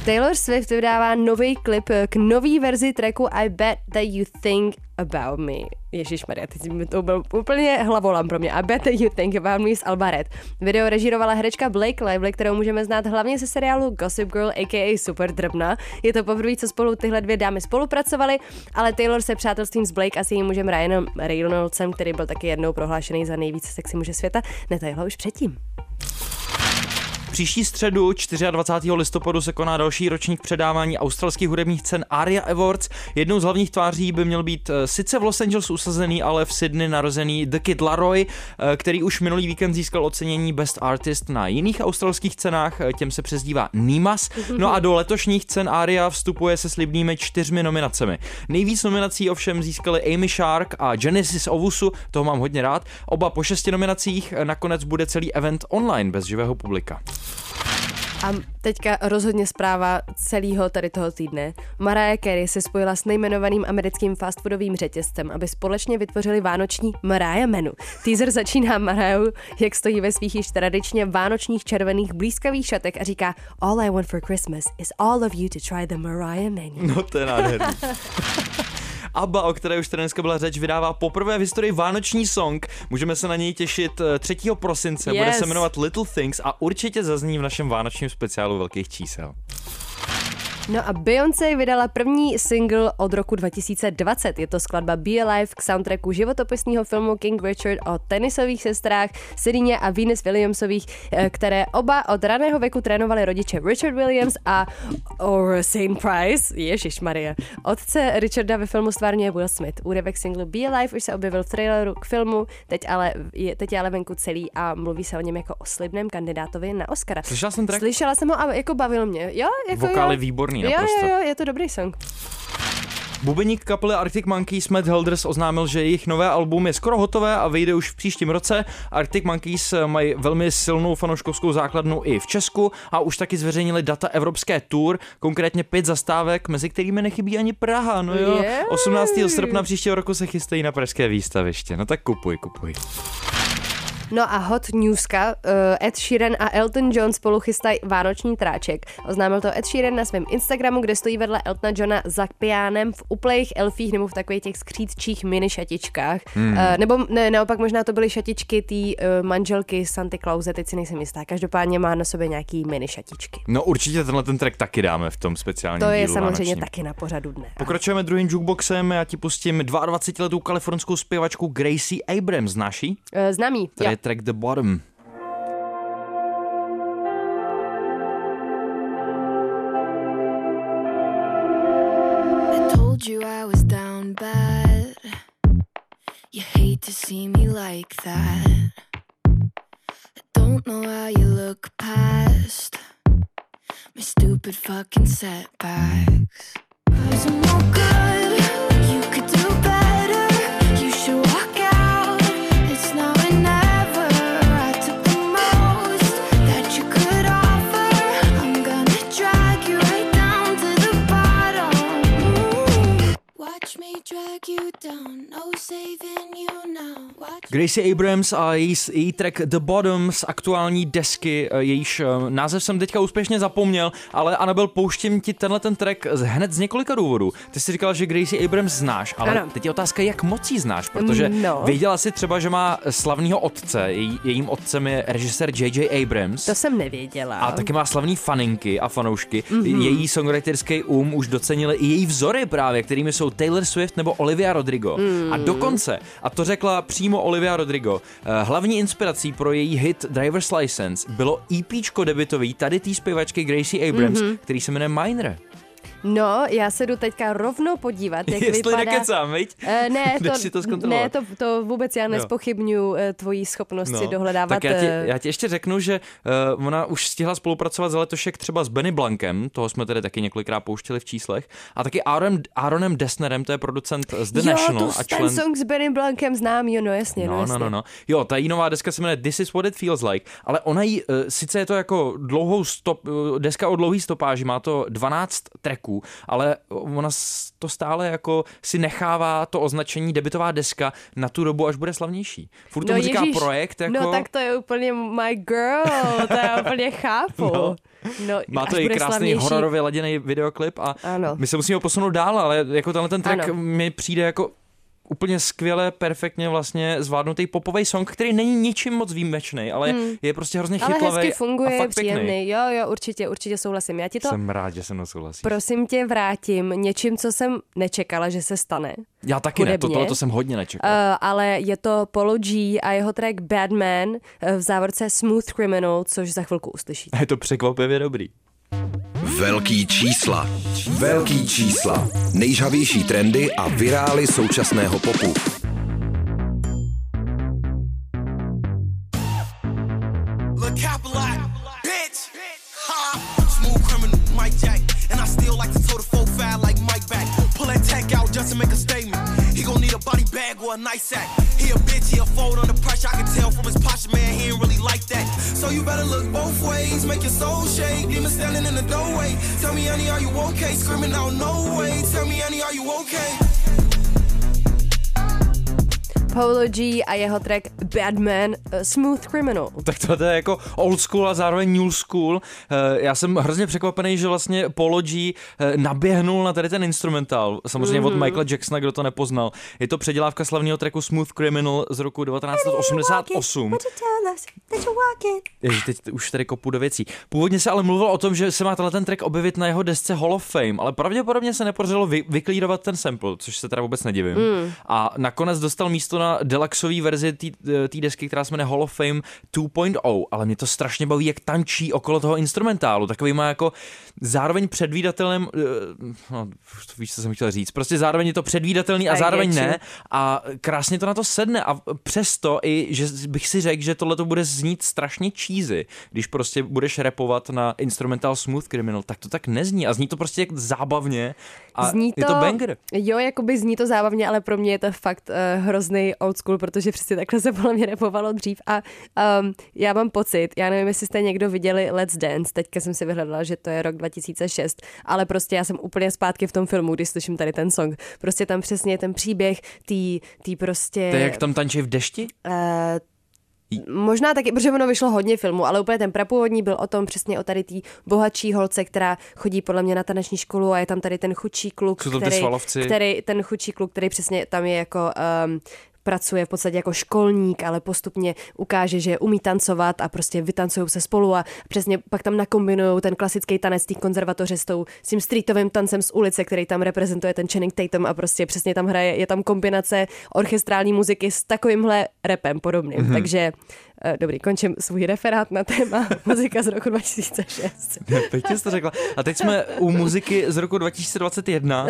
Taylor Swift vydává nový klip k nový verzi tracku I Bet That You Think About Me. Ježíš Maria, teď to byl úplně hlavolam pro mě. I Bet That You Think About Me z Alba Red. Video režírovala herečka Blake Lively, kterou můžeme znát hlavně ze seriálu Gossip Girl, a.k.a. Super Drbna. Je to poprvé, co spolu tyhle dvě dámy spolupracovaly, ale Taylor se přátelstvím s Blake a s jejím mužem Ryanem Reynoldsem, který byl taky jednou prohlášený za nejvíce sexy muže světa, netajila už předtím. Příští středu 24. listopadu se koná další ročník předávání australských hudebních cen ARIA Awards. Jednou z hlavních tváří by měl být eh, sice v Los Angeles usazený, ale v Sydney narozený The Kid Laroi, eh, který už minulý víkend získal ocenění Best Artist na jiných australských cenách, eh, těm se přezdívá Nimas. No a do letošních cen ARIA vstupuje se slibnými čtyřmi nominacemi. Nejvíc nominací ovšem získali Amy Shark a Genesis Ovusu, toho mám hodně rád. Oba po šesti nominacích, nakonec bude celý event online bez živého publika. A teďka rozhodně zpráva celého tady toho týdne. Mariah Carey se spojila s nejmenovaným americkým fast foodovým řetězcem, aby společně vytvořili vánoční Mariah menu. Teaser začíná Mariah, jak stojí ve svých již tradičně vánočních červených blízkavých šatech a říká All I want for Christmas is all of you to try the Mariah menu. No to je nádherný. ABBA, o které už tady dneska byla řeč, vydává poprvé v historii vánoční song. Můžeme se na něj těšit eh, 3. prosince. Bude Yes. se jmenovat Little Things a určitě zazní v našem vánočním speciálu velkých čísel. No a Beyoncé vydala první single od roku 2020. Je to skladba Be Alive k soundtracku životopisného filmu King Richard o tenisových sestrách Serině a Venus Williamsových, eh, které oba od raného věku trénovali rodiče Richard Williams a Saint Price. Ježíš Maria. Otce Richarda ve filmu stvárňuje Will Smith. Úryvek singlu Be Alive už se objevil v traileru k filmu, teď, ale je, teď je ale venku celý a mluví se o něm jako o slibném kandidátovi na Oscara. Slyšela jsem track? Slyšela jsem ho a jako bavil mě. Jo, jako Vokály jo. výborný Jo, naprosto. jo, jo, je to dobrý song. Bubeník kapely Arctic Monkeys Matt Helders oznámil, že jejich nové album je skoro hotové a vyjde už v příštím roce. Arctic Monkeys mají velmi silnou fanouškovskou základnu i v Česku a už taky zveřejnili data evropské tour, konkrétně pět zastávek, mezi kterými nechybí ani Praha. No jo, Jej. 18. srpna příštího roku se chystají na pražské výstaviště. No tak kupuj, kupuj. No a hot newska, uh, Ed Sheeran a Elton John spolu chystají vánoční tráček. Oznámil to Ed Sheeran na svém Instagramu, kde stojí vedle Eltona Johna za piánem v uplejích elfích nebo v takových těch skřídčích mini šatičkách. Hmm. Uh, nebo ne, naopak možná to byly šatičky té uh, manželky Santa Clause, teď si nejsem jistá. Každopádně má na sobě nějaký mini šatičky. No určitě tenhle ten track taky dáme v tom speciálním To je samozřejmě vánočním. taky na pořadu dne. Pokračujeme druhým jukeboxem, já ti pustím 22-letou kalifornskou zpěvačku Gracie Abrams, znáš jí? Uh, známý, Tady jo. Track The Bottom. You hate to see me like that. I don't know how you look past my stupid fucking setbacks. Cause I'm no good. Down. No saving you now. Gracie Abrams a její, její track The Bottom z aktuální desky, eh, jejíž eh, název jsem teďka úspěšně zapomněl, ale Anabel, pouštím ti tenhle ten track z- hned z několika důvodů. Ty jsi říkal, že Gracie Abrams znáš, ale Ano. teď je otázka, jak moc jí znáš, protože No. věděla si třeba, že má slavného otce, její, jejím otcem je režisér J.J. Abrams. To jsem nevěděla. A taky má slavný faninky a fanoušky. Mhm. Mm-hmm. Její songwriterský um už docenili i její vzory právě, kterými jsou Taylor Swift nebo Olivia Rodrigo. Mm. A dokonce, a to řekla přímo Olivia Rodrigo, eh, hlavní inspirací pro její hit Driver's License bylo EPčko debitový tady té zpěvačky Gracie Abrams, mm-hmm. který se jmenuje Minor. No, já se jdu teďka rovnou podívat, jak Jestli vypadá... nekecám, viď? Eh, ne, to, si to ne to, to vůbec já nespochybnuju eh, tvoji schopnost si dohledávat. No, tak já ti, eh, já ti ještě řeknu, že ona už stihla spolupracovat s letošek třeba s Benny Blankem, toho jsme tady taky několikrát pouštěli v číslech, a taky Aaron, Aaronem Dessnerem, to je producent z The jo, National tu, a ten člen... song s Benny Blankem znám, jo, no jasně, no, No, jasně. no, no, no. Jo, ta její nová deska se jmenuje This is what it feels like, ale ona jí, uh, sice je to jako dlouhou stop, deska o dlouhý stopáži, má to 12 tracků, ale ona to stále jako si nechává to označení debitová deska na tu dobu, až bude slavnější. Furt tomu říká projekt, jako... No tak to je úplně my girl, to já úplně chápu. No. No, Má to i krásný slavnější. hororově laděný videoklip a Ano. my se musíme posunout dál, ale jako tenhle ten track Ano. mi přijde jako úplně skvěle, perfektně vlastně zvládnutý popový song, který není ničím moc výjimečný, ale Hmm. je prostě hrozně Ale chytlavý hezky a funguje, fakt příjemný. pěkný. Jo, jo, určitě, určitě souhlasím. Já ti to, Jsem rád, že se mnou souhlasíš. prosím tě, vrátím něčím, co jsem nečekala, že se stane. Já taky ne, to, hudebně. tohle to jsem hodně nečekal. Uh, ale je to Polo G a jeho track Bad Man uh, v závorce Smooth Criminal, což za chvilku uslyšíte. A je to překvapivě dobrý. Velký čísla. Velký čísla. Nejžavější trendy a virály současného popu. Just to make a statement. Bag or a nice sack. He a bitch, he a fold under pressure. I can tell from his posture, man, he ain't really like that. So you better look both ways, make your soul shake. Demon standing in the doorway. Tell me, honey, are you okay? Screaming out, no way. Tell me, honey, are you okay? Polo G a jeho track Bad Man uh, Smooth Criminal. Tak to je jako old school a zároveň new school. Eh, Já jsem hrozně překvapený, že vlastně Polo G eh, naběhnul na tady ten instrumentál. Samozřejmě mm-hmm. od Michaela Jacksona, kdo to nepoznal. Je to předělávka slavného tracku Smooth Criminal z roku 1988. Ježi, teď už tady kopu do věcí. Původně se ale mluvilo o tom, že se má tenhle ten track objevit na jeho desce Hall of Fame, ale pravděpodobně se nepodařilo vy, vyklírovat ten sample, což se teda vůbec nedivím. Mm. A nakonec dostal místo na deluxové verzi té desky, která se jmenuje Hall of Fame 2.0, ale mě to strašně baví, jak tančí okolo toho instrumentálu. Takový má jako zároveň předvídatelným, eh, no, víš, co jsem chtěl říct, prostě zároveň je to předvídatelný a zároveň ne a krásně to na to sedne a přesto i, že bych si řekl, že tohle to bude znít strašně cheesy, když prostě budeš repovat na instrumental Smooth Criminal, tak to tak nezní a zní to prostě jak zábavně a Zní je to banger. Jo, jakoby zní to zábavně, ale pro mě je to fakt uh, hrozný old school, protože přesně takhle se podle mě repovalo dřív a um, já mám pocit, já nevím, jestli jste někdo viděli Let's Dance, teďka jsem si vyhledala, že to je rok 2006, ale prostě já jsem úplně zpátky v tom filmu, když slyším tady ten song. Prostě tam přesně ten příběh, tý, tý prostě... To je jak tam tančí v dešti? Uh, Možná taky, protože ono vyšlo hodně filmů, ale úplně ten prapůvodní byl o tom přesně o tady té bohatší holce, která chodí podle mě na taneční školu a je tam tady ten chudší kluk, který, který, ten chudší kluk, který přesně tam je jako um, pracuje v podstatě jako školník, ale postupně ukáže, že umí tancovat a prostě vytancují se spolu a přesně pak tam nakombinují ten klasický tanec té konzervatoře s, tou, s tím streetovým tancem z ulice, který tam reprezentuje ten Channing Tatum a prostě přesně tam hraje, je tam kombinace orchestrální muziky s takovýmhle repem podobným. Mhm. Mm-hmm. Takže dobrý, končím svůj referát na téma muzika z roku 2006. Pěkně jsi to řekla. A teď jsme u muziky z roku 2021.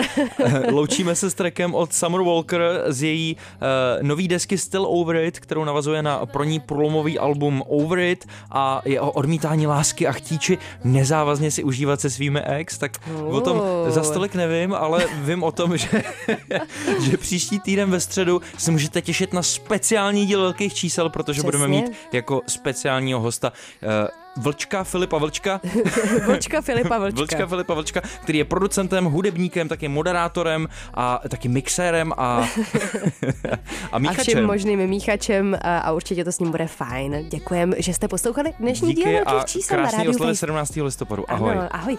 Loučíme se s trackem od Summer Walker z její uh, nový desky Still Over It, kterou navazuje na pro ní průlomový album Over It a je o odmítání lásky a chtíči nezávazně si užívat se svými ex, tak o tom za stolik nevím, ale vím o tom, že, že příští týden ve středu se můžete těšit na speciální díl velkých čísel, protože Přesně. budeme mít jako speciálního hosta. Eh, Vlčka Filipa Vlčka. Vlčka Filipa Vlčka. Vlčka Filipa Vlčka, který je producentem, hudebníkem, taky moderátorem a taky mixérem a, a míchačem. A všem možným míchačem a, a určitě to s ním bude fajn. Děkujem, že jste poslouchali dnešní Díky díl a krásný na oslavy 17. listopadu. Ahoj. Ano, ahoj.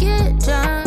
Get down.